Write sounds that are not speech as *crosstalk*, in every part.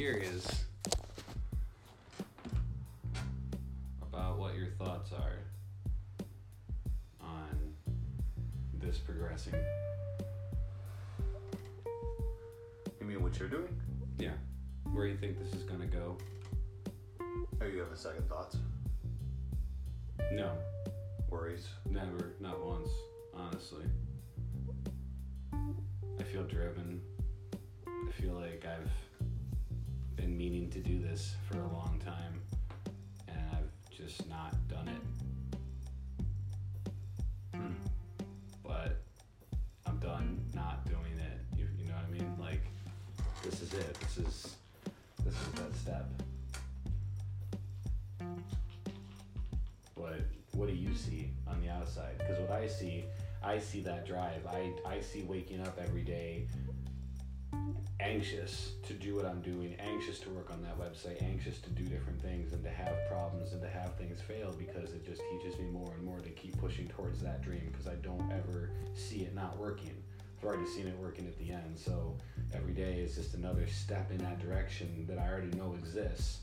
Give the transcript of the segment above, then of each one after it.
curious about what your thoughts are on this progressing. You mean what you're doing? Yeah. Where you think this is gonna go? Or you have a second thoughts? No, Worries? never, not once, honestly. I feel driven. I feel like I've been meaning to do this for a long time, and I've just not done it. Hmm. But I'm done not doing it. You, you know what I mean? Like, this is it. This is this is that step. But what do you see on the outside? Because what I see, I see that drive. I I see waking up every day anxious to do what I'm doing, anxious to work on that website, anxious to do different things and to have problems and to have things fail because it just teaches me more and more to keep pushing towards that dream because I don't ever see it not working. I've already seen it working at the end, so every day is just another step in that direction that I already know exists.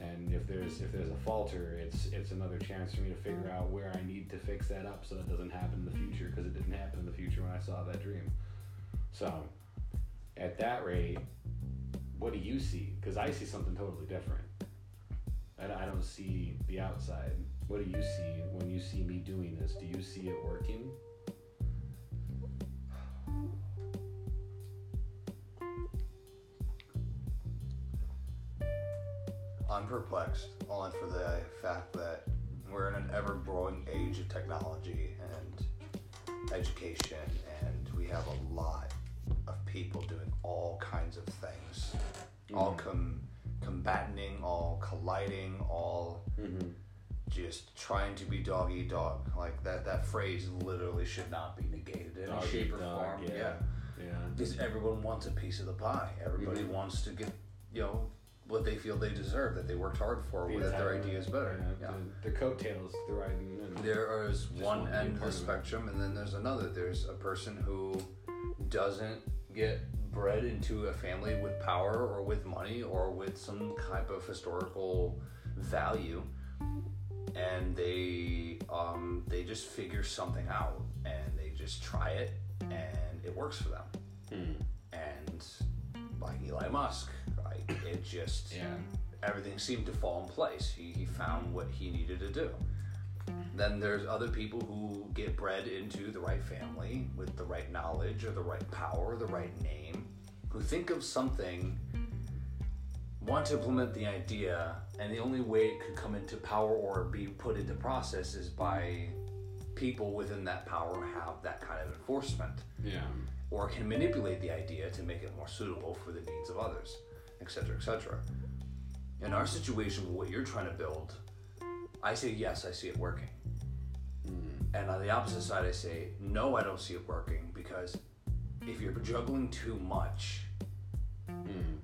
And if there's if there's a falter, it's it's another chance for me to figure mm. out where I need to fix that up so it doesn't happen in the future because it didn't happen in the future when I saw that dream. So, at that rate, what do you see? Because I see something totally different. I, I don't see the outside. What do you see when you see me doing this? Do you see it working? I'm perplexed, only for the fact that we're in an ever growing age of technology and education, and we have a lot people doing all kinds of things, all com- combating, all colliding, all Mm-hmm. just trying to be dog eat dog. Like that, that phrase literally should not be negated in Dog any shape or dog, form. yeah. yeah. Yeah. Because everyone wants a piece of the pie. Everybody Mhm. wants to get, you know, what they feel they deserve, that they worked hard for, The that their idea is better. Yeah, Yeah. The, the coattails they're riding in. There is one want to be a end of the part of it. spectrum, and then there's another. There's a person who doesn't get bred into a family with power or with money or with some type of historical value, and they um, they just figure something out and they just try it, and it works for them. Hmm. and like Elon Musk, like It just Yeah. everything seemed to fall in place. He, he found what he needed to do. Then there's other people who get bred into the right family with the right knowledge or the right power or the right name, who think of something, want to implement the idea, and the only way it could come into power or be put into process is by people within that power have that kind of enforcement Yeah. or can manipulate the idea to make it more suitable for the needs of others, etc., etc. In our situation, what you're trying to build, I say yes, I see it working. And on the opposite side, I say no, I don't see it working because if you're juggling too much, Hmm.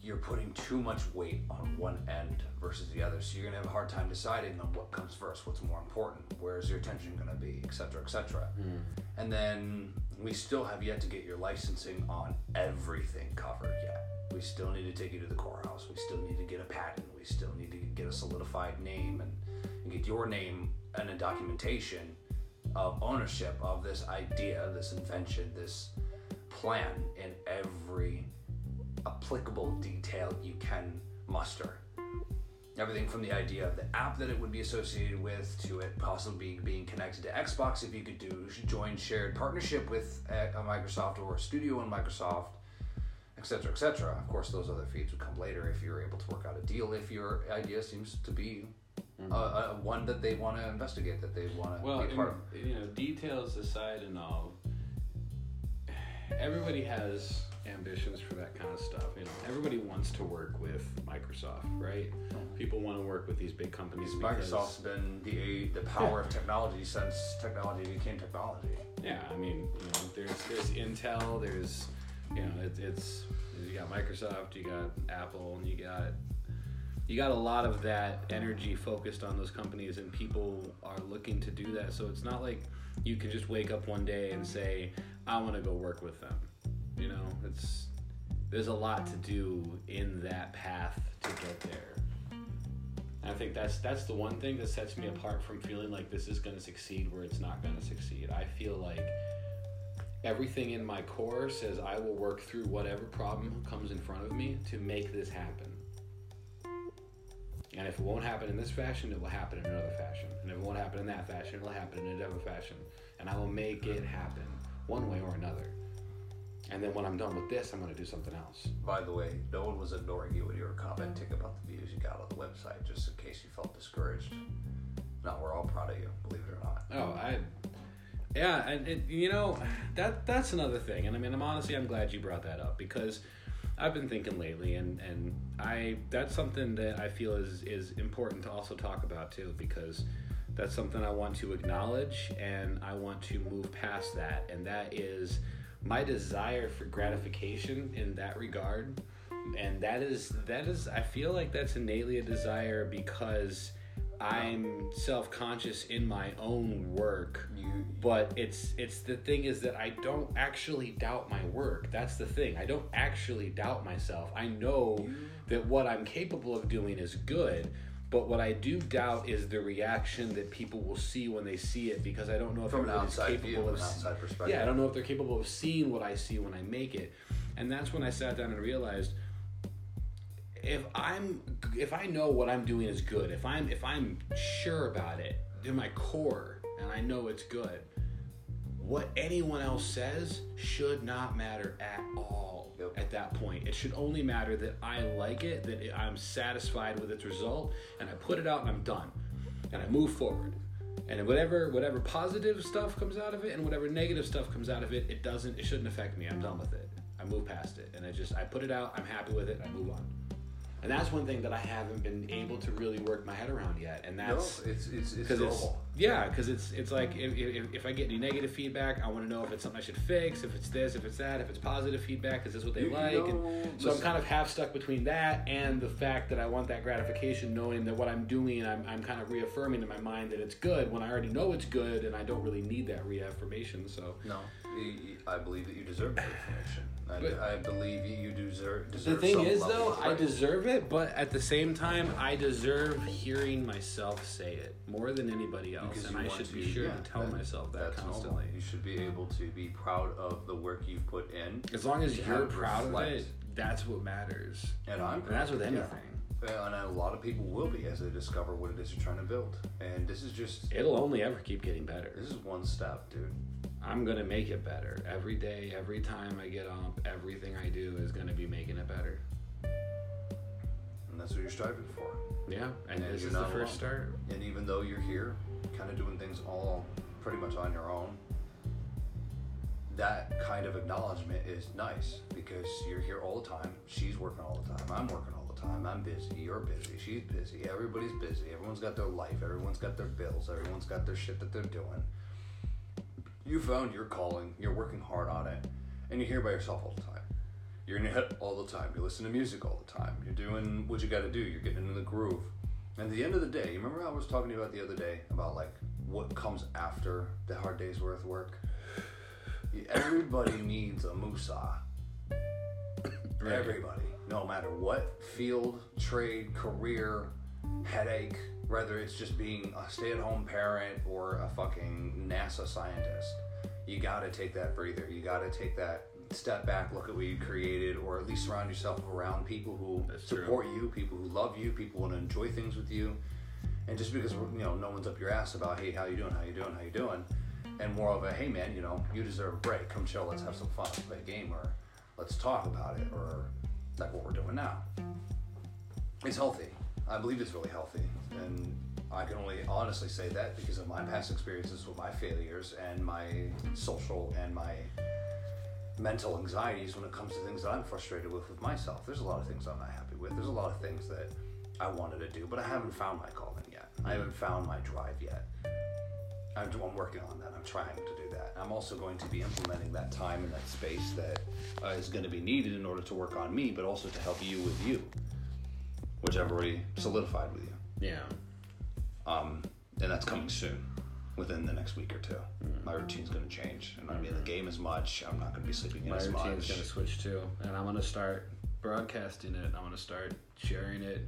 you're putting too much weight on one end versus the other. So you're gonna have a hard time deciding on what comes first, what's more important, where's your attention gonna be, etc., etc. And then we still have yet to get your licensing on everything covered yet. We still need to take you to the courthouse. We still need to get a patent. We still need to get a solidified name and, and get your name and a documentation of ownership of this idea, this invention, this plan in every applicable detail you can muster. Everything from the idea of the app that it would be associated with to it possibly being connected to Xbox if you could do join shared partnership with a, a Microsoft or a studio in Microsoft, etc., etc. Of course, those other feeds would come later if you're able to work out a deal. If your idea seems to be a, a, one that they want to investigate, that they want to Well, be a part of. and, you know, details aside and all, everybody has ambitions for that kind of stuff. You know, everybody wants to work with Microsoft, right? People want to work with these big companies. because- Microsoft's been the the power of technology since technology became technology. Yeah, I mean, you know, there's there's Intel, there's you know, it, it's you got Microsoft, you got Apple, and you got you got a lot of that energy focused on those companies, and people are looking to do that. So it's not like you can just wake up one day and say, "I want to go work with them." You know, it's there's a lot to do in that path to get there. And I think that's that's the one thing that sets me apart from feeling like this is going to succeed where it's not going to succeed. I feel like everything in my core says I will work through whatever problem comes in front of me to make this happen. And if it won't happen in this fashion, it will happen in another fashion. And if it won't happen in that fashion, it will happen in another fashion. And I will make it happen one way or another. And then when I'm done with this, I'm going to do something else. By the way, no one was ignoring you when you were commenting about the views you got on the website, just in case you felt discouraged. No, we're all proud of you, believe it or not. Oh, I, yeah, and it, you know, that that's another thing. And I mean, I'm honestly, I'm glad you brought that up because I've been thinking lately, and and I that's something that I feel is is important to also talk about too because that's something I want to acknowledge and I want to move past that, and that is my desire for gratification in that regard. And that is that is i feel like that's innately a desire because i'm self-conscious in my own work. But it's it's the thing is that i don't actually doubt my work. That's the thing. I don't actually doubt myself. I know that what i'm capable of doing is good but what I do doubt is the reaction that people will see when they see it because I don't know if from an everybody's outside view, capable an of outside perspective. yeah, I don't know if they're capable of seeing what I see when I make it. And that's when I sat down and realized if I'm if I know what I'm doing is good, if I'm if I'm sure about it in my core and I know it's good, what anyone else says should not matter at all Yep. at that point. It should only matter that I like it, that I'm satisfied with its result, and I put it out and I'm done. And I move forward. And whatever whatever positive stuff comes out of it and whatever negative stuff comes out of it, it doesn't it shouldn't affect me. I'm done with it. I move past it. And I just I put it out, I'm happy with it, I move on. And that's one thing that I haven't been able to really work my head around yet. And No, that's it's it's it's because it's normal. yeah because it's it's like if, if, if i get any negative feedback i want to know if it's something i should fix if it's this if it's that if it's positive feedback is this what they You- like and so i'm kind of half stuck between that and the fact that i want that gratification knowing that what i'm doing i'm, I'm kind of reaffirming in my mind that it's good when i already know it's good and i don't really need that reaffirmation so No, I believe that you deserve that information. I, But- I believe you, you deserve. the thing is though i deserve it but at the same time i deserve hearing myself say it more than anybody else Because and i should be to- sure yeah, to tell that- myself that that's normal. constantly You should be able to be proud of the work you've put in, As long as you're proud of it, that's what matters. and I'm. And that's with yeah. anything. And a lot of people will be as they discover what it is you're trying to build. And this is just It'll only ever keep getting better. this is one step, dude. I'm gonna make it better every day, every time I get up. Everything I do is gonna be making it better. And that's what you're striving for. Yeah, and And this is the first alone. start. And even though you're here, kind of doing things all pretty much on your own, that kind of acknowledgement is nice because you're here all the time. She's working all the time. I'm working all the time. I'm busy. You're busy. She's busy. Everybody's busy. Everyone's got their life. Everyone's got their bills. Everyone's got their shit that they're doing. You found your calling. You're working hard on it. And you're here by yourself all the time. You're in your head all the time. You listen to music all the time. You're doing what you got to do. You're getting into the groove. And at the end of the day, you remember how I was talking to you about the other day about like what comes after the hard day's worth of work? Everybody *coughs* needs a Musa. *coughs* Everybody, no matter what field, trade, career, headache, whether it's just being a stay at home parent or a fucking NASA scientist, you gotta take that breather. You gotta take that step back, look at what you created, or at least surround yourself around people who That's true. support you, people who love you, people who want to enjoy things with you. And just because you know no one's up your ass about hey how you doing, how you doing, how you doing, and more of a hey man, you know you deserve a break. Come chill, let's have some fun, let's play a game, or let's talk about it, or like what we're doing now. It's healthy. I believe it's really healthy, and I can only honestly say that because of my past experiences with my failures and my social and my mental anxieties when it comes to things that I'm frustrated with with myself. There's a lot of things I'm not happy with. There's a lot of things that I wanted to do, but I haven't found my calling yet. I haven't found my drive yet. I'm, I'm working on that. I'm trying to do that. I'm also going to be implementing that time and that space that uh, is going to be needed in order to work on me, but also to help you with you, which I've already solidified with you. Yeah. Um, and that's coming soon. within the next week or 2 My routine's going to change. And I'm not going to be in the game as much. I'm not going to be sleeping in My as routine's gonna switch too, and I'm gonna start broadcasting it. I'm gonna start sharing it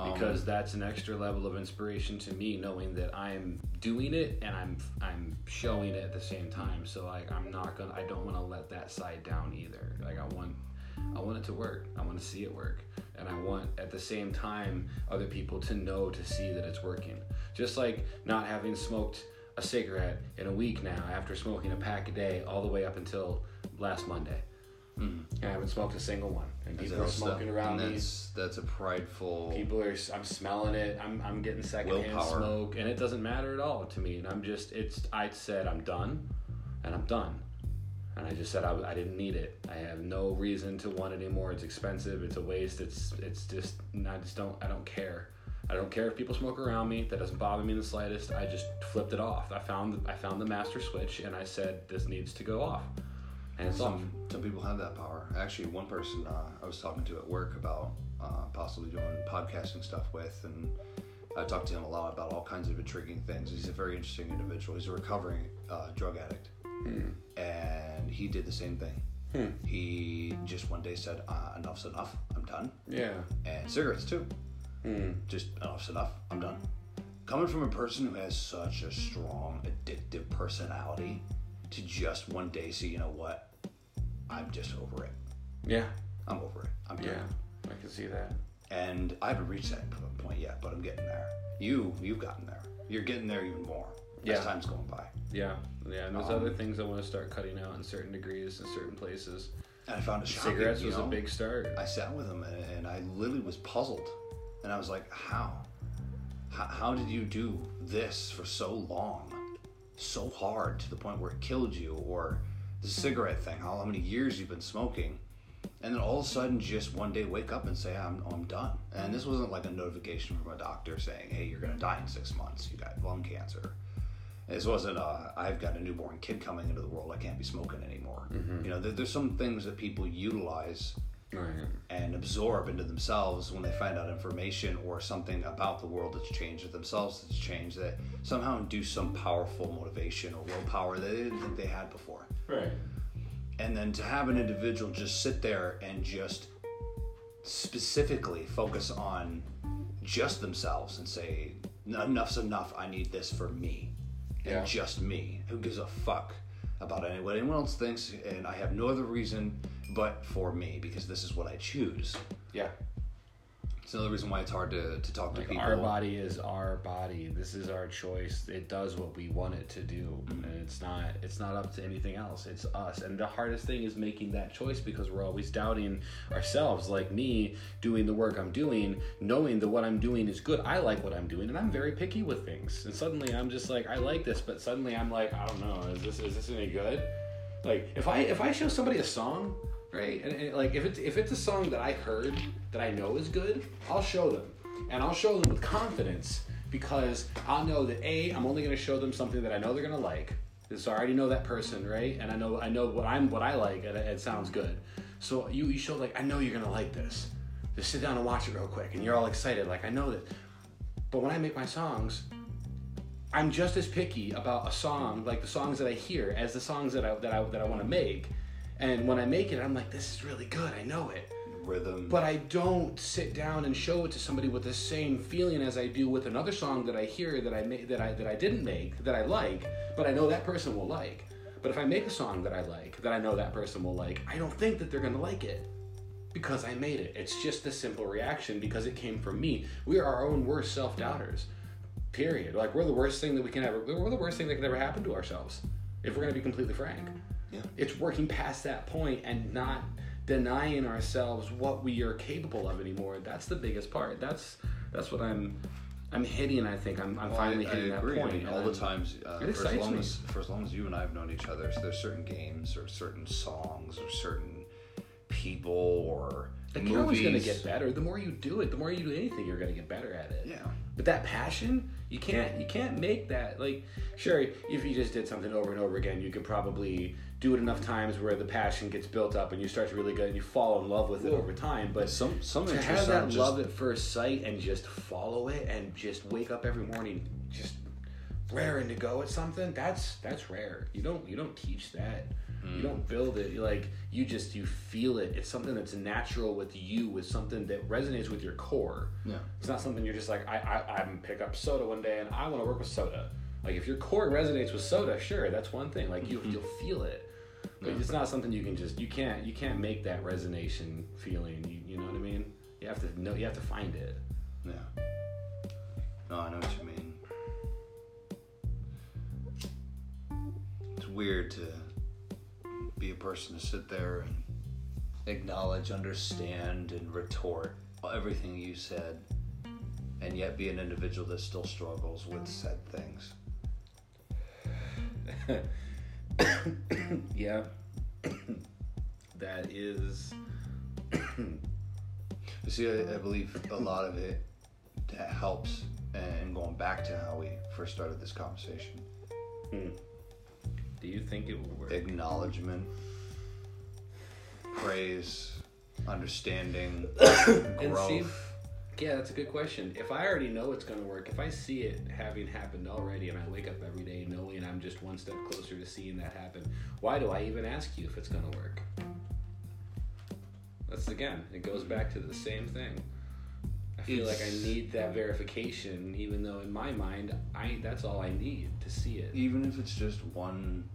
Um, because that's an extra level of inspiration to me, knowing that I'm doing it and I'm I'm showing it at the same time. So like I'm not gonna I don't want to let that side down either. Like I want I want it to work. I want to see it work. And I want at the same time other people to know to see that it's working. Just like not having smoked a cigarette in a week now after smoking a pack a day all the way up until last Monday. Hmm. And I haven't smoked a single one. And people are stuff- smoking around and me. that's, that's a prideful. People are. I'm smelling it. I'm. I'm getting secondhand Willpower. smoke, and it doesn't matter at all to me. And I'm just. It's. I said I'm done, and I'm done. And I just said I, I didn't need it. I have no reason to want it anymore. It's expensive. It's a waste. It's. It's just. I just don't. I don't care. I don't care if people smoke around me. That doesn't bother me in the slightest. I just flipped it off. I found. I found the master switch, and I said this needs to go off, and it's off. Some, some people have that power. Actually, one person uh, I was talking to at work about uh, possibly doing podcasting stuff with, and I talked to him a lot about all kinds of intriguing things. He's a very interesting individual. He's a recovering uh, drug addict, Mm. and he did the same thing. Hmm. He just one day said, uh, "Enough's enough. I'm done." Yeah. And cigarettes too. Hmm. Just enough's enough. I'm done. Coming from a person who has such a strong addictive personality, to just one day say, you know what, I'm just over it. Yeah. I'm over it. I'm done. Yeah. I can see that. And I haven't reached that point yet, but I'm getting there. You, you've gotten there. You're getting there even more as Yeah. time's going by. Yeah, yeah, and there's Um, other things I want to start cutting out in certain degrees in certain places. And I found it shocking. Cigarettes was a big start. I sat with him and, and I literally was puzzled. And I was like, how? how? How did you do this for so long? So hard to the point where it killed you? Or the cigarette thing, how, how many years you've been smoking? And then all of a sudden, just one day wake up and say, I'm, I'm done. And this wasn't like a notification from a doctor saying, hey, you're going to die in six months. You got lung cancer. This wasn't, uh, I've got a newborn kid coming into the world. I can't be smoking anymore. You know, there, there's some things that people utilize Right. and absorb into themselves when they find out information or something about the world that's changed or themselves that's changed that somehow induce some powerful motivation or willpower that they didn't think they had before. Right. And then to have an individual just sit there and just specifically focus on just themselves and say, enough's enough, I need this for me. Yeah. And just me. Who gives a fuck about any, what anyone else thinks? And I have no other reason but for me because this is what I choose. Yeah. It's another reason why it's hard to, to talk to people. our body is our body. This is our choice. It does what we want it to do, Mm-hmm. and it's not. It's not up to anything else. It's us. And the hardest thing is making that choice because we're always doubting ourselves. Like me doing the work I'm doing, knowing that what I'm doing is good. I like what I'm doing, and I'm very picky with things. And suddenly I'm just like, I like this, but suddenly I'm like, I don't know. Is this is this any good? Like if I if I show somebody a song, right, and, and like if it's if it's a song that I heard that I know is good, I'll show them, and I'll show them with confidence because I'll know that a I'm only going to show them something that I know they're going to like. So I already know that person, right? And I know I know what I'm what I like, and it, it sounds good. So you you show like I know you're going to like this. Just sit down and watch it real quick, and you're all excited, like I know that. But when I make my songs, I'm just as picky about a song, like the songs that I hear, as the songs that I that I that I want to make. And when I make it, I'm like, this is really good. I know it. Rhythm. But I don't sit down and show it to somebody with the same feeling as I do with another song that I hear that I made that I that I didn't make that I like, but I know that person will like. But if I make a song that I like, that I know that person will like, I don't think that they're gonna like it because I made it. It's just a simple reaction because it came from me. We are our own worst self doubters. Period. Like we're the worst thing that we can ever. We're the worst thing that can ever happen to ourselves. If we're gonna be completely frank. Yeah. It's working past that point and not denying ourselves what we are capable of anymore. That's the biggest part. That's that's what I'm I'm hitting. I think I'm, I'm Well, finally I, hitting I that point. I mean, all the I'm- times, uh, for as long me. as for as long as you and I have known each other, so there's certain games or certain songs or certain people or Like movies. you're always gonna get better. The more you do it, the more you do anything, you're gonna get better at it. Yeah. But that passion, you can't you can't make that. Like, sure, if you just did something over and over again, you could probably do it enough times where the passion gets built up and you start to really good and you fall in love with it over time. But Some some to have that just love at first sight and just follow it and just wake up every morning just raring to go at something, that's that's rare. You don't you don't teach that. You hmm. don't build it. You like you just you feel it. It's something that's natural with you. It's something that resonates with your core. Yeah. It's not something you're just like I I I'm pick up soda one day and I want to work with soda. Like if your core resonates with soda, sure, that's one thing. Like you mm-hmm. you'll feel it. But it's not something you can just you can't you can't make that resonation feeling. You, you know what I mean? You have to know you have to find it. Yeah. No, I know what you mean. It's weird to be a person to sit there and acknowledge, understand, and retort everything you said, and yet be an individual that still struggles with said things. *coughs* yeah. *coughs* that is *coughs* You see, I, I believe a lot of it that helps, and going back to how we first started this conversation, hmm. do you think it will work? acknowledgement, praise, understanding, And growth. Yeah, that's a good question. If I already know it's going to work, if I see it having happened already, and I wake up every day knowing I'm just one step closer to seeing that happen, why do I even ask you if it's going to work? That's again, it goes back to the same thing. I feel like I need that verification, even though in my mind, I that's all I need to see it. Even if it's just one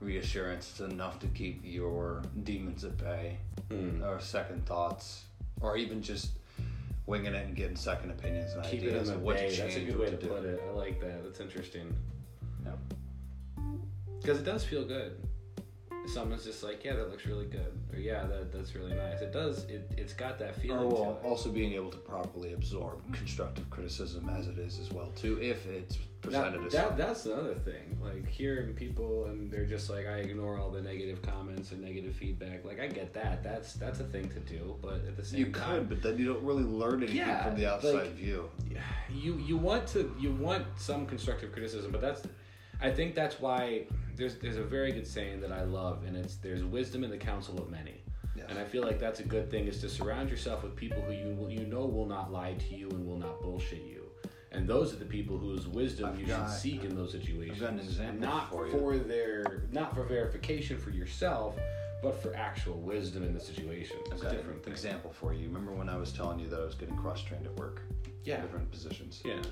reassurance, it's enough to keep your demons at bay, Hmm. or second thoughts, or even just winging it and getting second opinions and Keep it ideas in the of what bay. to That's a good way to do. put it. I like that. That's interesting. Yeah. Because it does feel good. Someone's just like, yeah, that looks really good, or yeah, that that's really nice. It does. It it's got that feeling Or well, to it. also being able to properly absorb constructive criticism as it is as well too, if it's presented as that, that's another thing. Like hearing people and they're just like, I ignore all the negative comments and negative feedback. Like I get that. That's that's a thing to do. But at the same you time, could, but then you don't really learn anything Yeah, from the outside like- view. you you want to you want some constructive criticism, but that's I think that's why there's there's a very good saying that I love, and it's there's wisdom in the counsel of many. Yes. And I feel like that's a good thing is to surround yourself with people who you will- you know will not lie to you and will not bullshit you. And those are the people whose wisdom I've you got- should seek in those situations. not for you. for their not for verification for yourself, but for actual wisdom in the situation. It's a different example for you. Remember when I was telling you that I was getting cross trained at work? Yeah. Different positions. Yeah.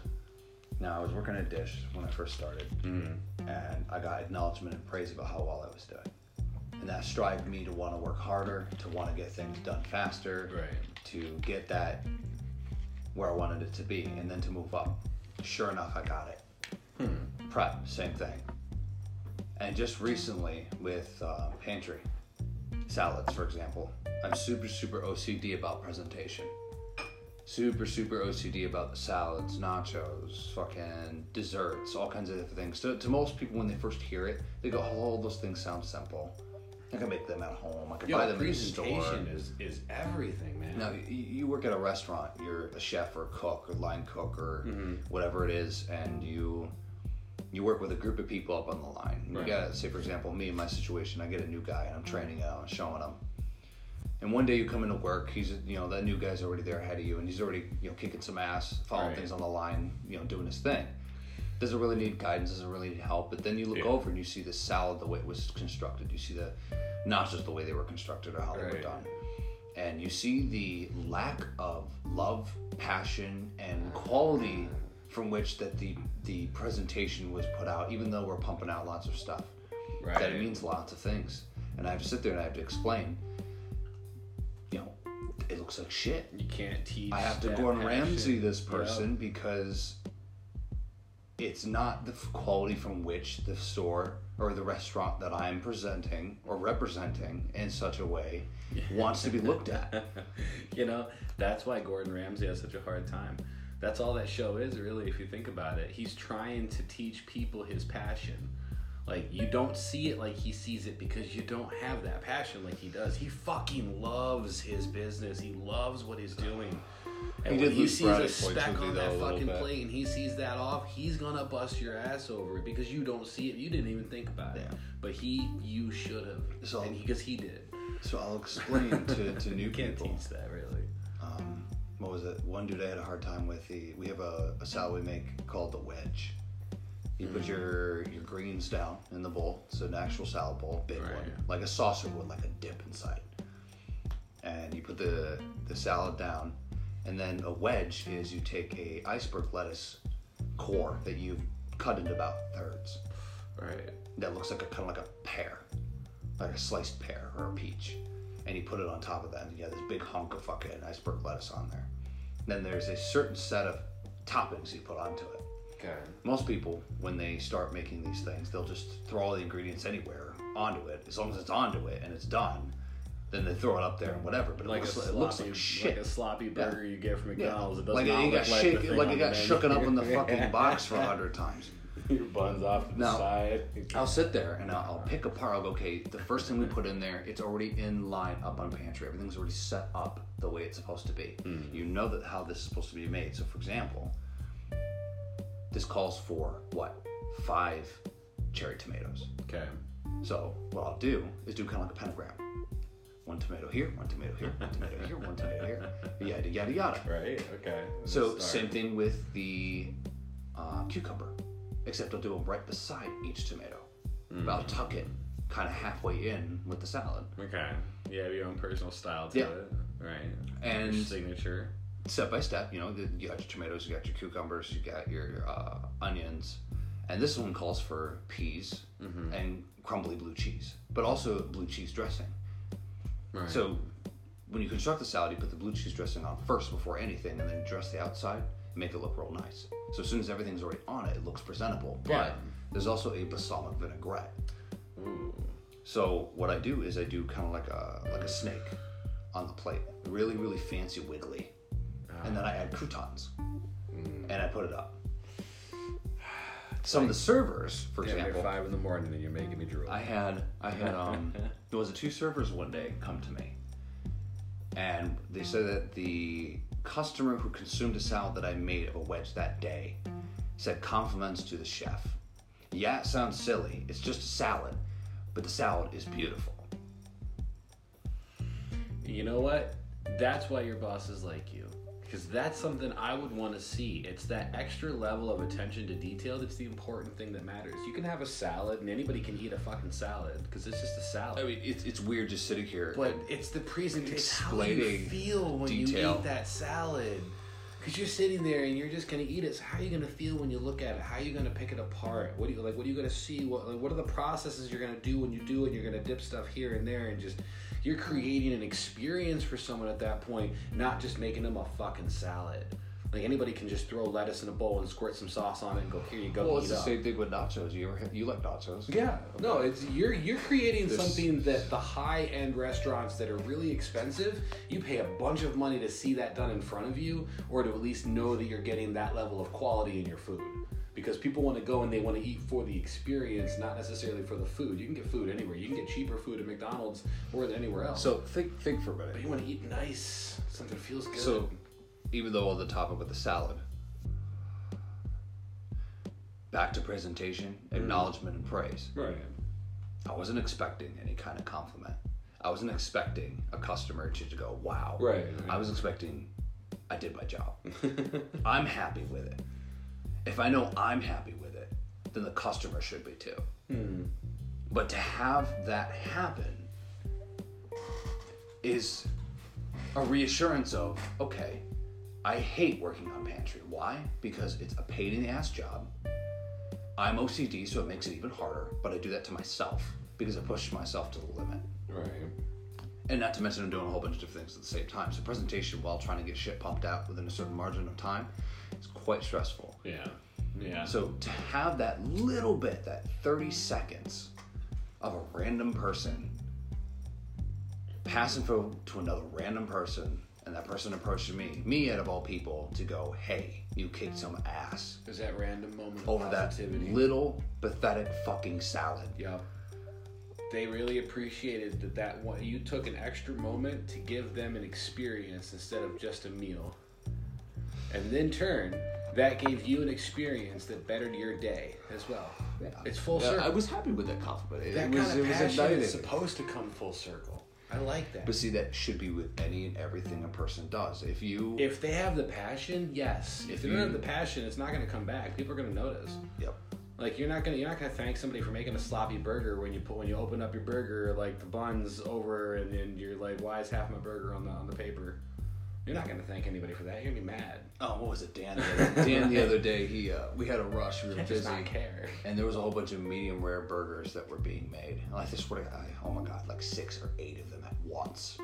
Now I was working at a Dish when I first started, Mm. and I got acknowledgement and praise about how well I was doing, and that strived me to want to work harder, to want to get things done faster, Right. to get that where I wanted it to be, and then to move up. Sure enough, I got it. Hmm. Prep, same thing. And just recently with uh, pantry salads, for example, I'm super super OCD about presentation. Super super OCD about the salads, nachos, fucking desserts, all kinds of different things. To, to most people, when they first hear it, they go, "Oh, all those things sound simple. I can make them at home. I can buy them in the store." presentation is is everything, man. Now, you, you work at a restaurant. You're a chef or a cook or line cook or Mm-hmm. whatever it is, and you you work with a group of people up on the line. You Right. got, say, for example, me in my situation, I get a new guy and I'm training him, I'm showing him. And one day you come into work, he's you know that new guy's already there ahead of you, and he's already you know kicking some ass, following Right. things on the line, you know doing his thing. Doesn't really need guidance, doesn't really need help. But then you look Yeah. over and you see the salad the way it was constructed. You see the nachos the way they were constructed or how they were done and you see the lack of love, passion, and quality from which that the the presentation was put out, even though we're pumping out lots of stuff. Right. That it means lots of things, and I have to sit there and I have to explain. Looks like shit. You can't teach. I have to Gordon passion. Ramsay this Yep. person because it's not the quality from which the store or the restaurant that I'm presenting or representing in such a way *laughs* wants to be looked at. *laughs* you know, that's why Gordon Ramsay has such a hard time. That's all that show is, really, if you think about it. He's trying to teach people his passion. Like, you don't see it like he sees it because you don't have that passion like he does. He fucking loves his business, he loves what he's doing. And He when he sees a speck on that fucking plate and he sees that off, he's gonna bust your ass over it because you don't see it. You didn't even think about it. But he, you should have. So- because he, did. So I'll explain to, to *laughs* new You can't people. teach that, really. Um, what was it? One dude I had a hard time with. The we have a, a salad we make called the wedge, You put mm. your your greens down in the bowl. It's an actual salad bowl, big Right. one, like a saucer would, like a dip inside. And you put the the salad down, and then a wedge is you take a iceberg lettuce core that you've cut into about thirds. Right. That looks like a kind of like a pear, like a sliced pear or a peach, and you put it on top of that, and you have this big hunk of fucking iceberg lettuce on there. Then there's a certain set of toppings you put onto it. Okay. Most people, when they start making these things, they'll just throw all the ingredients anywhere onto it. As long as it's onto it and it's done, then they throw it up there and whatever. But it, Like a looks, sloppy, it looks like shit. like a sloppy burger you get from Yeah. McDonald's. It does like not it look got like shake, the thing like it got shooken up in the *laughs* fucking box for a hundred times. Your buns off to the No. side. I'll sit there and I'll, I'll pick apart. I'll go, okay, the first thing we put in there, it's already in line up on pantry. Everything's already set up the way it's supposed to be. Mm. You know that how this is supposed to be made. So, for example, this calls for what? Five cherry tomatoes. Okay. So, what I'll do is do kind of like a pentagram. One tomato here, one tomato here, one tomato here, one tomato here, yada yada yada. Right. Okay. So Start. same thing with the uh, cucumber, except I'll do them right beside each tomato. But I'll tuck it kind of halfway in with the salad. Okay. You have your own personal style to Yeah. it. Right. And- your signature. Step by step, you know, you got your tomatoes, you got your cucumbers, you got your uh, onions, and this one calls for peas and crumbly blue cheese, but also blue cheese dressing. Right. So when you construct the salad, you put the blue cheese dressing on first before anything, and then dress the outside and make it look real nice. So as soon as everything's already on it, it looks presentable. But Yeah. there's also a balsamic vinaigrette. Ooh. So what I do is I do kind of like a like a snake on the plate, really really fancy wiggly, and then I add croutons, and I put it up. Some of the servers, for example, five in the morning and you're making me drool. I had I had *laughs* um there was a two servers one day come to me, and they said that the customer who consumed a salad that I made of a wedge that day said compliments to the chef. Yeah, it sounds silly. It's just a salad, but the salad is beautiful. You know what? That's why your boss is like you. Because that's something I would want to see. It's that extra level of attention to detail that's the important thing that matters. You can have a salad and anybody can eat a fucking salad because it's just a salad. I mean, it's, it's weird just sitting here. but it's the presentation. It's how you feel when detail. you eat that salad. Because you're sitting there and you're just gonna eat it. So how are you gonna feel when you look at it? How are you gonna pick it apart? What do you like? What are you gonna see? What like, what are the processes you're gonna do when you do it? You're gonna dip stuff here and there and just you're creating an experience for someone at that point, not just making them a fucking salad. Like anybody can just throw lettuce in a bowl and squirt some sauce on it and go here you go. well, eat it's the up. same thing with nachos. You ever you like nachos? Yeah, no, it's you're you're creating This- something that the high end restaurants that are really expensive, you pay a bunch of money to see that done in front of you, or to at least know that you're getting that level of quality in your food. Because people want to go and they want to eat for the experience, not necessarily for the food. You can get food anywhere. You can get cheaper food at McDonald's more than anywhere else. So think think for a minute. but you want to eat nice, something that feels good. So, even though on the topic with the salad, back to presentation, mm-hmm. acknowledgement, and praise. right. I wasn't expecting any kind of compliment. I wasn't expecting a customer to to go, "Wow." Right. I was expecting, I did my job. *laughs* I'm happy with it. If I know I'm happy with it, then the customer should be too. Hmm. But to have that happen is a reassurance of, okay, I hate working on pantry. Why? Because it's a pain in the ass job. I'm OCD, so it makes it even harder, but I do that to myself because I push myself to the limit. Right. And not to mention, I'm doing a whole bunch of different things at the same time. So, presentation while trying to get shit pumped out within a certain margin of time is quite stressful. Yeah. Yeah. So, to have that little bit, that 30 seconds of a random person pass info to another random person, and that person approaches me, me out of all people, to go, hey, you kicked some ass Is that random moment over that positivity. little pathetic fucking salad. Yep. They really appreciated that that one you took an extra moment to give them an experience instead of just a meal. And then turn, that gave you an experience that bettered your day as well. It's full Yeah, circle. I was happy with that compliment. It, that it was, kind of it was passion igniting. is supposed to come full circle. I like that. But see, that should be with any and everything a person does. If you, If they have the passion, yes. If they don't have the passion, it's not going to come back. People are going to notice. yep. Like you're not gonna you're not gonna thank somebody for making a sloppy burger when you put when you open up your burger like the buns over and then you're like why is half my burger on the on the paper? You're not gonna thank anybody for that. You're gonna be mad. Oh, what was it, Dan? *laughs* Dan the other day, he uh, we had a rush. We were You just busy, not care. and there was a whole bunch of medium rare burgers that were being made. And I swear to God, oh my God, like six or eight of them at once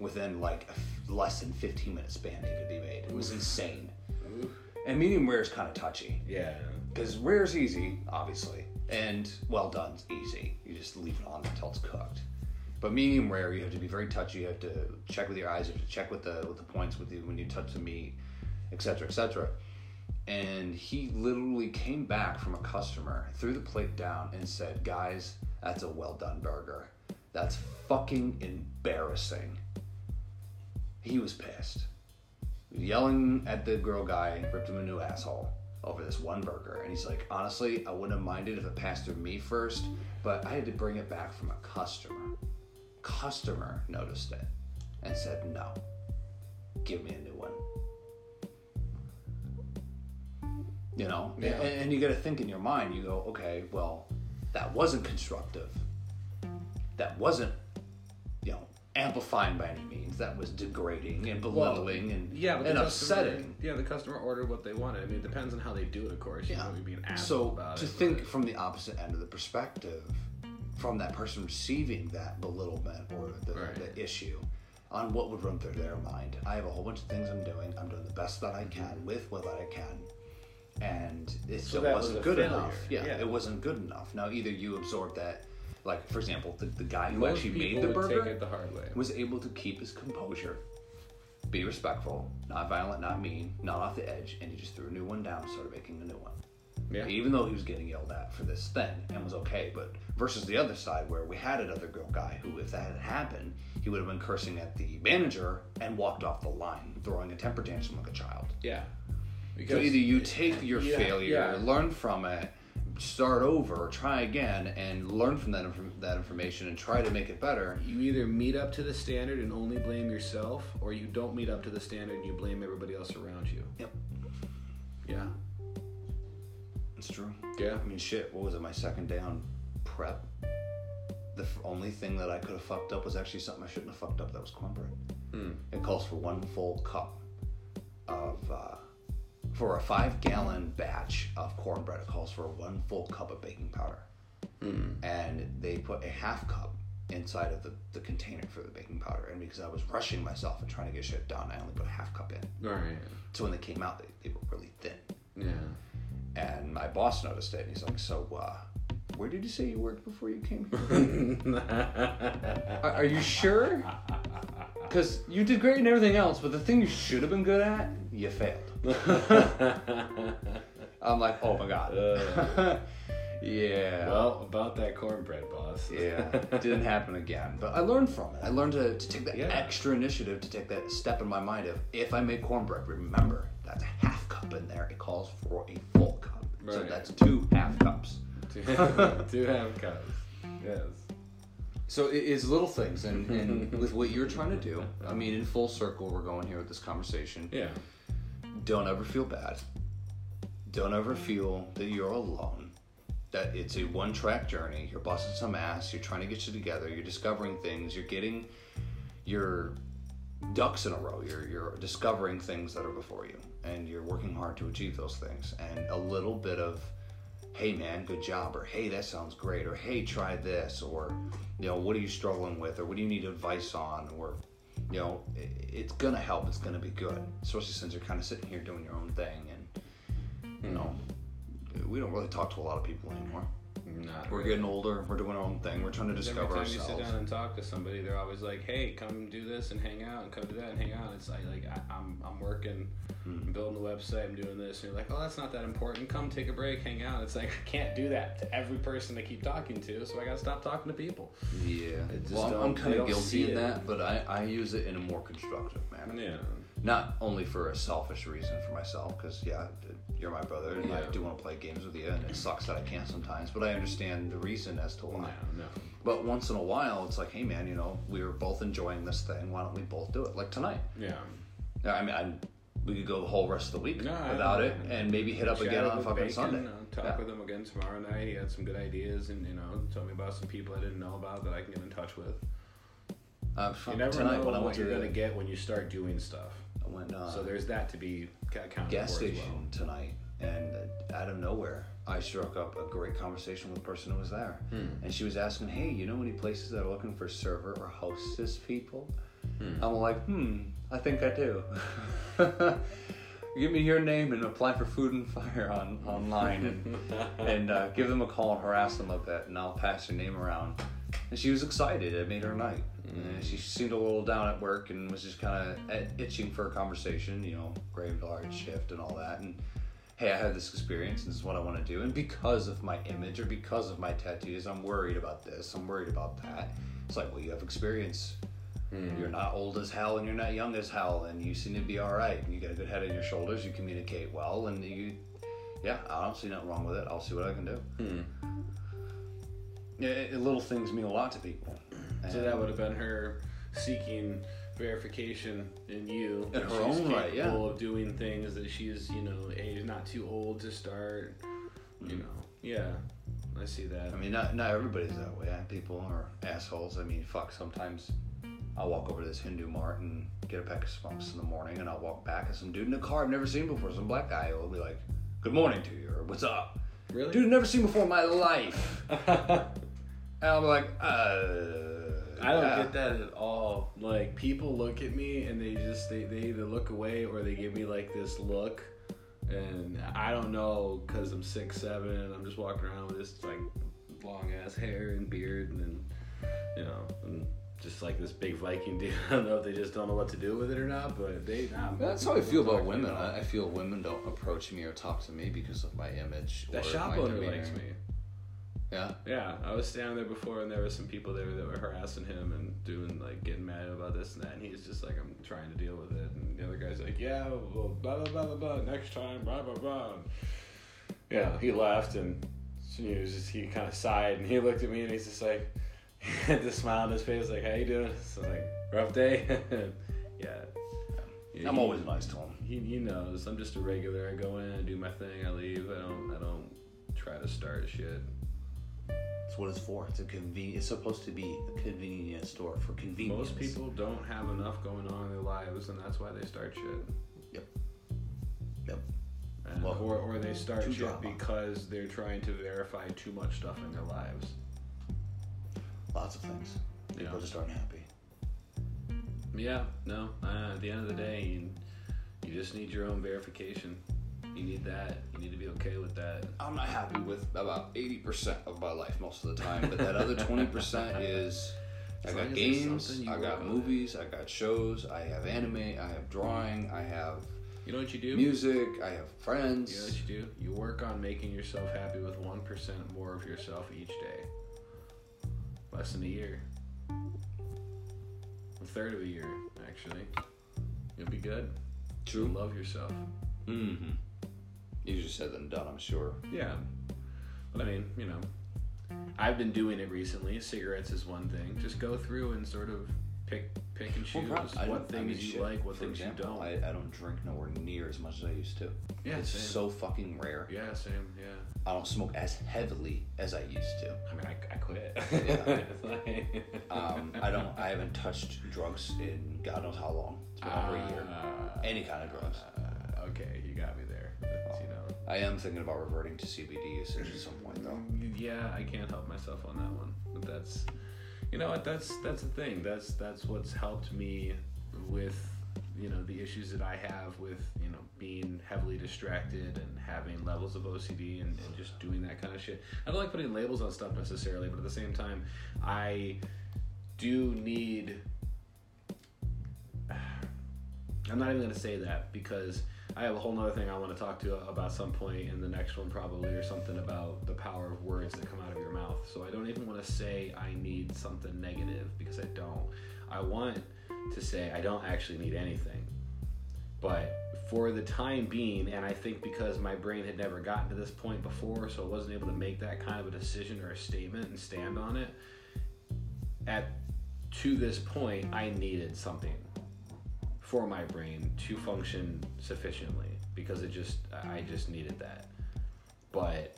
within like a f- less than 15 minute span they could be made. It was insane. And medium rare is kind of touchy Yeah. because rare is easy, obviously, and well done's easy. You just leave it on until it's cooked. But medium rare, you have to be very touchy. You have to check with your eyes. You have to check with the with the points with you when you touch the meat, etc., etc. And he literally came back from a customer, threw the plate down, and said, "Guys, that's a well done burger. That's fucking embarrassing." He was pissed, yelling at the grill guy, ripped him a new asshole over this one burger. And he's like, honestly, I wouldn't have minded if it passed through me first, but I had to bring it back from a customer. Customer noticed it and said, no, give me a new one. You know, Yeah. and, and you got to think in your mind. You go, okay, well, that wasn't constructive. That wasn't, you know, amplifying by any means. That was degrading and belittling and Yeah, but and the customer- upsetting. Yeah, the customer ordered what they wanted. I mean, it depends on how they do it, of course. You Yeah. know, being an asshole So about to it. think but- from the opposite end of the perspective, from that person receiving that belittlement or the, Right. the issue, on what would run through their mind. I have a whole bunch of things I'm doing. I'm doing the best that I can with what I can, and it still was wasn't a good failure. enough. Yeah, Yeah. it wasn't good enough. Now either you absorb that, like for example, the, the guy who Most actually made the would burger take it the hard way. was able to keep his composure, be respectful, not violent, not mean, not off the edge, and he just threw a new one down, started making a new one. Yeah. Even though he was getting yelled at for this thing and was okay, but versus the other side where we had another girl guy who, if that had happened, he would have been cursing at the manager and walked off the line, throwing a temper tantrum like a child. Yeah. So Because either you take your Yeah, failure, yeah. learn from it, start over, try again, and learn from that inf- that information and try to make it better. you either meet up to the standard and only blame yourself, or you don't meet up to the standard and you blame everybody else around you. Yep, Yeah. It's true. Yeah. I mean, shit. What was it? My second day on prep. The f- only thing that I could have fucked up was actually something I shouldn't have fucked up. That was cornbread. It calls for one full cup of uh, for a five gallon batch of cornbread. It calls for one full cup of baking powder, and they put a half cup inside of the, the container for the baking powder. And because I was rushing myself and trying to get shit done, I only put a half cup in. Right. So when they came out, they, they were really thin. Yeah. And my boss noticed it, and he's like, "So, uh, where did you say you worked before you came here? *laughs* are, are you sure? Because you did great in everything else, but the thing you should have been good at, you failed." *laughs* I'm like, "Oh my god." *laughs* yeah. well, about that cornbread, boss. yeah, it didn't happen again. But I learned from it. I learned to, to take that Yeah. extra initiative, to take that step in my mind of if I make cornbread, remember that's a half cup in there. It calls for a full cup. So that's two half cups. *laughs* Two, two half cups. Yes. So it is little things, and, and *laughs* with what you're trying to do, I mean, in full circle, we're going here with this conversation. Yeah. Don't ever feel bad. Don't ever feel that you're alone. That it's a one track journey. You're busting some ass. You're trying to get you together. You're discovering things. You're getting your ducks in a row. You're, you're discovering things that are before you. And you're working hard to achieve those things. And a little bit of, hey man, good job. Or hey, that sounds great. Or hey, try this. Or, you know, what are you struggling with? Or what do you need advice on? Or, you know, it's gonna help. It's gonna be good, especially since you're kind of sitting here doing your own thing, and you know, we don't really talk to a lot of people anymore. Not We're getting older. We're doing our own thing. We're trying to discover Every discover time you sit ourselves. down and talk to somebody, they're always like, "Hey, come do this and hang out, and come do that and hang out." It's like, like I, I'm, I'm working, Hmm. I'm building the website, I'm doing this, and you're like, "Oh, that's not that important. Come take a break, hang out." It's like I can't do that to every person I keep talking to, so I gotta stop talking to people. Yeah. just Well, I'm, I'm kind of guilty in that, but I, I use it in a more constructive manner. Yeah. Not only for a selfish reason for myself, because yeah, you're my brother, and I do want to play games with you, and it sucks that I can't sometimes. But I understand the reason as to why. No, no. But once in a while, it's like, hey man, you know, we were both enjoying this thing. Why don't we both do it? Like tonight. Yeah. Yeah, I mean, I'm we could go the whole rest of the week No, without it, and maybe hit up again on fucking Bacon, Sunday. I'll talk Yeah. with him again tomorrow night. He had some good ideas, and you know, told me about some people I didn't know about that I can get in touch with. Uh, You never tonight know when what to you're the, gonna get when you start doing stuff. Went, uh, so there's that to be accounted gas for station well. tonight, and out of nowhere, I struck up a great conversation with the person who was there, Hmm. and she was asking, "Hey, you know any places that are looking for server or hostess people?" I'm like, "Hmm, I think I do." *laughs* Give me your name and apply for Food and Fire on online, and, *laughs* and uh, give them a call and harass them a bit, and I'll pass your name around. And she was excited. It made her night. And she seemed a little down at work and was just kind of itching for a conversation, you know, graveyard shift and all that. And hey, I had this experience. And this is what I want to do. And because of my image or because of my tattoos, I'm worried about this. I'm worried about that. It's like, well, you have experience. Hmm. You're not old as hell and you're not young as hell, and you seem to be all right. You got a good head on your shoulders. You communicate well, and you, yeah, I don't see nothing wrong with it. I'll see what I can do. Hmm. Yeah, it, little things mean a lot to people. So that would have been her seeking verification in you. In her own right, yeah. of doing things that she's, you know, age not too old to start. You know, yeah, I see that. I mean, not not everybody's that way. People are assholes. I mean, fuck. Sometimes I'll walk over to this Hindu mart and get a pack of smokes in the morning, and I'll walk back, and some dude in a car I've never seen before, some black guy, will be like, "Good morning to you," or "What's up?" really? Dude, I've never seen before in my life. *laughs* and I'll be like, uh. I don't yeah. get that at all. Like people look at me and they just they, they either look away or they give me like this look, and I don't know because I'm six seven and I'm just walking around with this like long ass hair and beard and then you know and just like this big Viking dude. *laughs* I don't know if they just don't know what to do with it or not, but they. Nah, That's how I feel about women. I, I feel women don't approach me or talk to me because of my image. That or shop my owner likes me. Yeah. Yeah, I was standing there before, and there were some people there that were harassing him and doing like getting mad about this and that. And he's just like, "I'm trying to deal with it." And the other guy's like, "Yeah, well, blah blah blah blah blah. Next time, blah blah blah." Yeah, he left, and he was just he kind of sighed, and he looked at me, and he's just like, *laughs* he had this smile on his face, like, "How you doing?" So like, rough day. *laughs* yeah. Yeah, I'm he- always nice to him. he, he knows I'm just a regular. I go in, I do my thing, I leave. I don't I don't try to start shit. That's what it's for. It's a conven- It's supposed to be a convenience store for convenience. Most people don't have enough going on in their lives, and that's why they start shit. Yep. Yep. And, Well, or, or they start shit drama. because they're trying to verify too much stuff in their lives. Lots of things. People Yeah. just aren't happy. Yeah, no. Uh, at the end of the day, you, you just need your own verification. You need that. You need to be okay with that. I'm not happy with about 80% of my life most of the time, but that other 20% *laughs* is I got long as it's games, I got movies, I got shows, I have anime, I have drawing, I have You know what you do? music, I have friends. You know what you do? You work on making yourself happy with 1% more of yourself each day. Less than a year. A third of a year, actually. You'll be good. True. You'll love yourself. Mm-hmm. Easier said than done, I'm sure. Yeah. But I mean, you know, I've been doing it recently. Cigarettes is one thing. Just go through and sort of pick pick and choose prob- I what don't- I things mean, you shit, like, what things example, you don't. I, I don't drink nowhere near as much as I used to. yeah, it's same. so fucking rare. yeah, same. Yeah. I don't smoke as heavily as I used to. I mean, I, I quit. Yeah. *laughs* Um, I don't. I haven't touched drugs in God knows how long. It's been over a year. Ah, Any kind of drugs. uh, okay, you got me you know. I am thinking about reverting to CBD usage at some point, though. Yeah, I can't help myself on that one. But that's, you know what? That's that's the thing. That's that's what's helped me with you know the issues that I have with you know being heavily distracted and having levels of OCD and, and just doing that kind of shit. I don't like putting labels on stuff necessarily, but at the same time, I do need. *sighs* I'm not even gonna say that because I have a whole nother thing I want to talk to about some point in the next one probably or something about the power of words that come out of your mouth. So I don't even want to say I need something negative because I don't. I want to say I don't actually need anything. But for the time being, and I think because my brain had never gotten to this point before, so I wasn't able to make that kind of a decision or a statement and stand on it. At to this point, I needed something for my brain to function sufficiently because it just I just needed that. But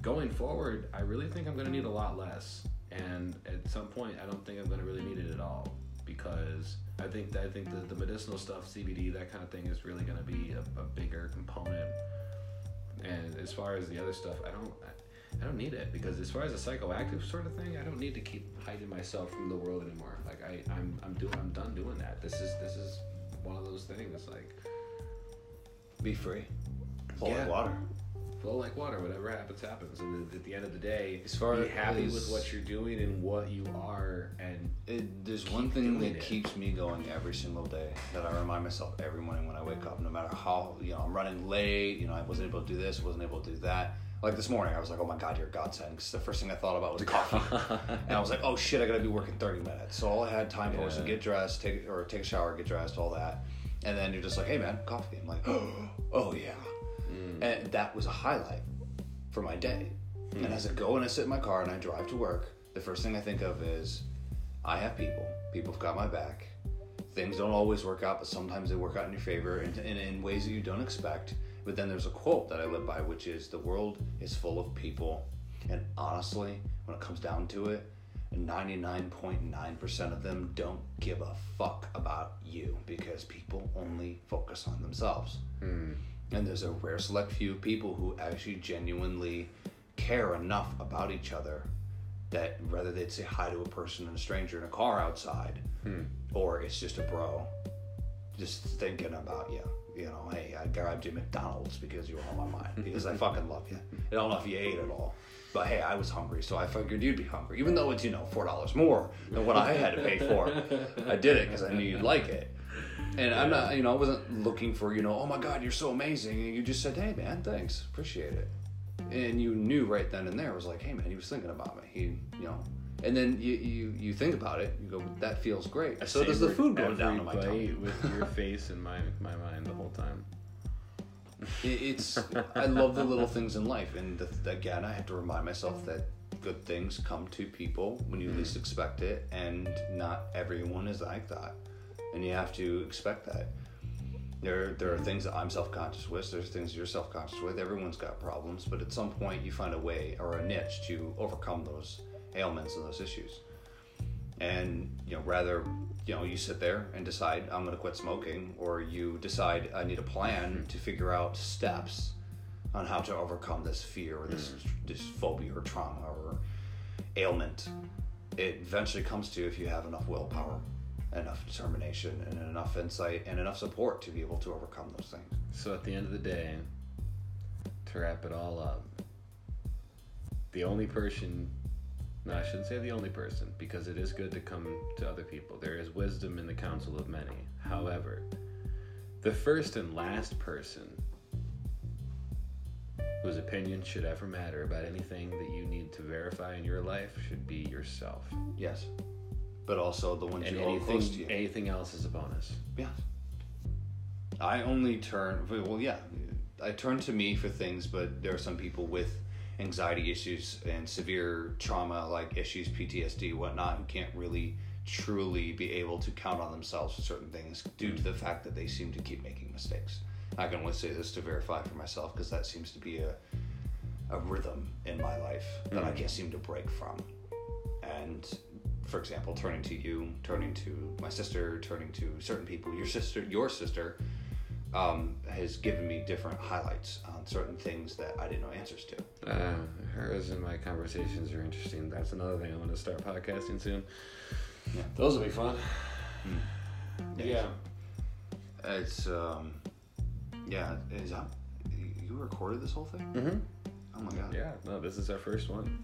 going forward, I really think I'm going to need a lot less. And at some point, I don't think I'm going to really need it at all because I think I think the, the medicinal stuff, CBD, that kind of thing, is really going to be a, a bigger component. And as far as the other stuff, I don't. I don't need it because as far as a psychoactive sort of thing, I don't need to keep hiding myself from the world anymore. Like I, I'm, I'm doing, I'm done doing that. This is, this is one of those things. Like Be free. Flow Yeah. like water. flow like water. Whatever happens, happens. And at the end of the day, As far be happy as- with what you're doing and what you are, and It, there's one thing that it. keeps me going every single day that I remind myself every morning when I wake up, no matter how, you know, I'm running late, you know, I wasn't able to do this, wasn't able to do that. Like this morning, I was like, oh my God, you're a godsend. 'cause the first thing I thought about was coffee. and I was like, oh shit, I gotta be working 30 minutes. So all I had time for was to Yeah. get dressed, take or take a shower, get dressed, all that. And then you're just like, hey man, coffee. I'm like, *gasps* oh yeah. Mm. And that was a highlight for my day. Hmm. And as I go and I sit in my car and I drive to work, the first thing I think of is I have people. People have got my back. Things don't always work out, but sometimes they work out in your favor and in, in ways that you don't expect. But then there's a quote that I live by, which is the world is full of people. And honestly, when it comes down to it, 99.9% of them don't give a fuck about you because people only focus on themselves. Hmm. And there's a rare select few people who actually genuinely care enough about each other that rather they'd say hi to a person and a stranger in a car outside, hmm. or it's just a bro, just thinking about you. You know, hey, I grabbed you McDonald's because you were on my mind because I *laughs* fucking love you. I don't know if you ate at all, but hey, I was hungry, so I figured you'd be hungry, even though it's you know four dollars more than what I had to pay for. I did it because I knew you'd like it. And I'm not, you know, I wasn't looking for, you know, oh my God, you're so amazing. And you just said, hey, man, thanks. Appreciate it. And you knew right then and there, was like, hey, man, he was thinking about me. He, you know, and then you, you, you think about it, you go, that feels great. so does the food going down to my tummy. with your *laughs* face in my my mind the whole time. It, it's, I love the little things in life. And the, again, I have to remind myself that good things come to people when you least expect it. And not everyone is like that. And you have to expect that. There, there are things that I'm self-conscious with. There's things you're self-conscious with. Everyone's got problems, but at some point you find a way or a niche to overcome those ailments and those issues. And you know, rather, you know, you sit there and decide I'm going to quit smoking, or you decide I need a plan mm-hmm. to figure out steps on how to overcome this fear or this mm-hmm. this phobia or trauma or ailment. It eventually comes to you if you have enough willpower, enough determination, and enough insight and enough support to be able to overcome those things. So at the end of the day, to wrap it all up, the only person, no, I shouldn't say the only person, because it is good to come to other people. There is wisdom in the counsel of many. However, the first and last person whose opinion should ever matter about anything that you need to verify in your life should be yourself. Yes, but also the ones And you hold close to anything, you. anything else is a bonus. Yes. I only turn well, yeah. I turn to me for things, but there are some people with anxiety issues and severe trauma like issues, PTSD, whatnot, who can't really truly be able to count on themselves for certain things due to the fact that they seem to keep making mistakes. I can only say this to verify for myself because that seems to be a a rhythm in my life that I can't seem to break from. And for example, turning to you, turning to my sister, turning to certain people, your sister, your sister, um, has given me different highlights on certain things that I didn't know answers to. Uh, hers and my conversations are interesting. That's another thing. I'm going to start podcasting soon. Yeah. Those will be fun. Yeah. It's um, yeah. Is that you recorded this whole thing? Mm-hmm. Oh my god. Yeah. No, this is our first one.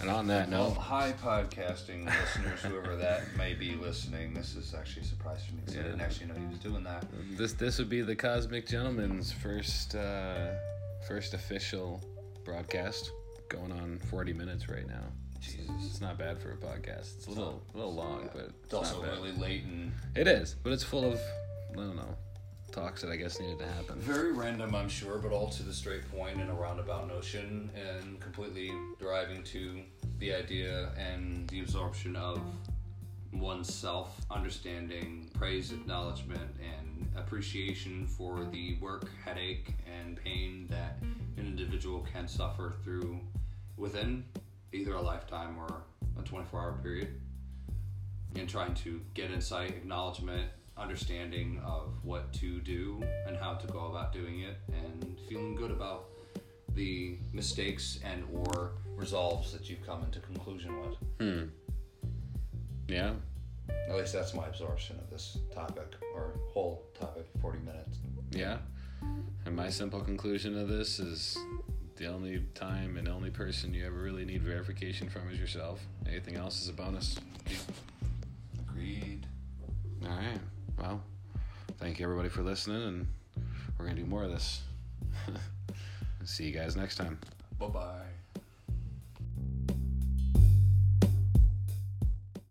And on that Well, note, hi, podcasting listeners, whoever that may be listening. This is actually a surprise for me because I didn't actually know he was doing that. this this would be the Cosmic Gentlemen's first uh, first official broadcast. Going on 40 minutes right now. Jesus. It's not bad for a podcast. It's a little a little long, but It's it's also not bad. really late and It is, but it's full of I don't know talks that I guess needed to happen. very random, I'm sure, but all to the straight point in a roundabout notion and completely driving to the idea and the absorption of oneself, understanding, praise, acknowledgement, and appreciation for the work, headache, and pain that an individual can suffer through within either a lifetime or a 24 hour period. And trying to get insight, acknowledgement, understanding of what to do and how to go about doing it, and feeling good about the mistakes and or resolves that you've come into conclusion with. Hmm. Yeah. At least that's my absorption of this topic or whole topic, 40 minutes. Yeah. And my simple conclusion of this is the only time and only person you ever really need verification from is yourself. Anything else is a bonus. Agreed. All right. Well, thank you everybody for listening, and we're going to do more of this. *laughs* See you guys next time. Bye bye.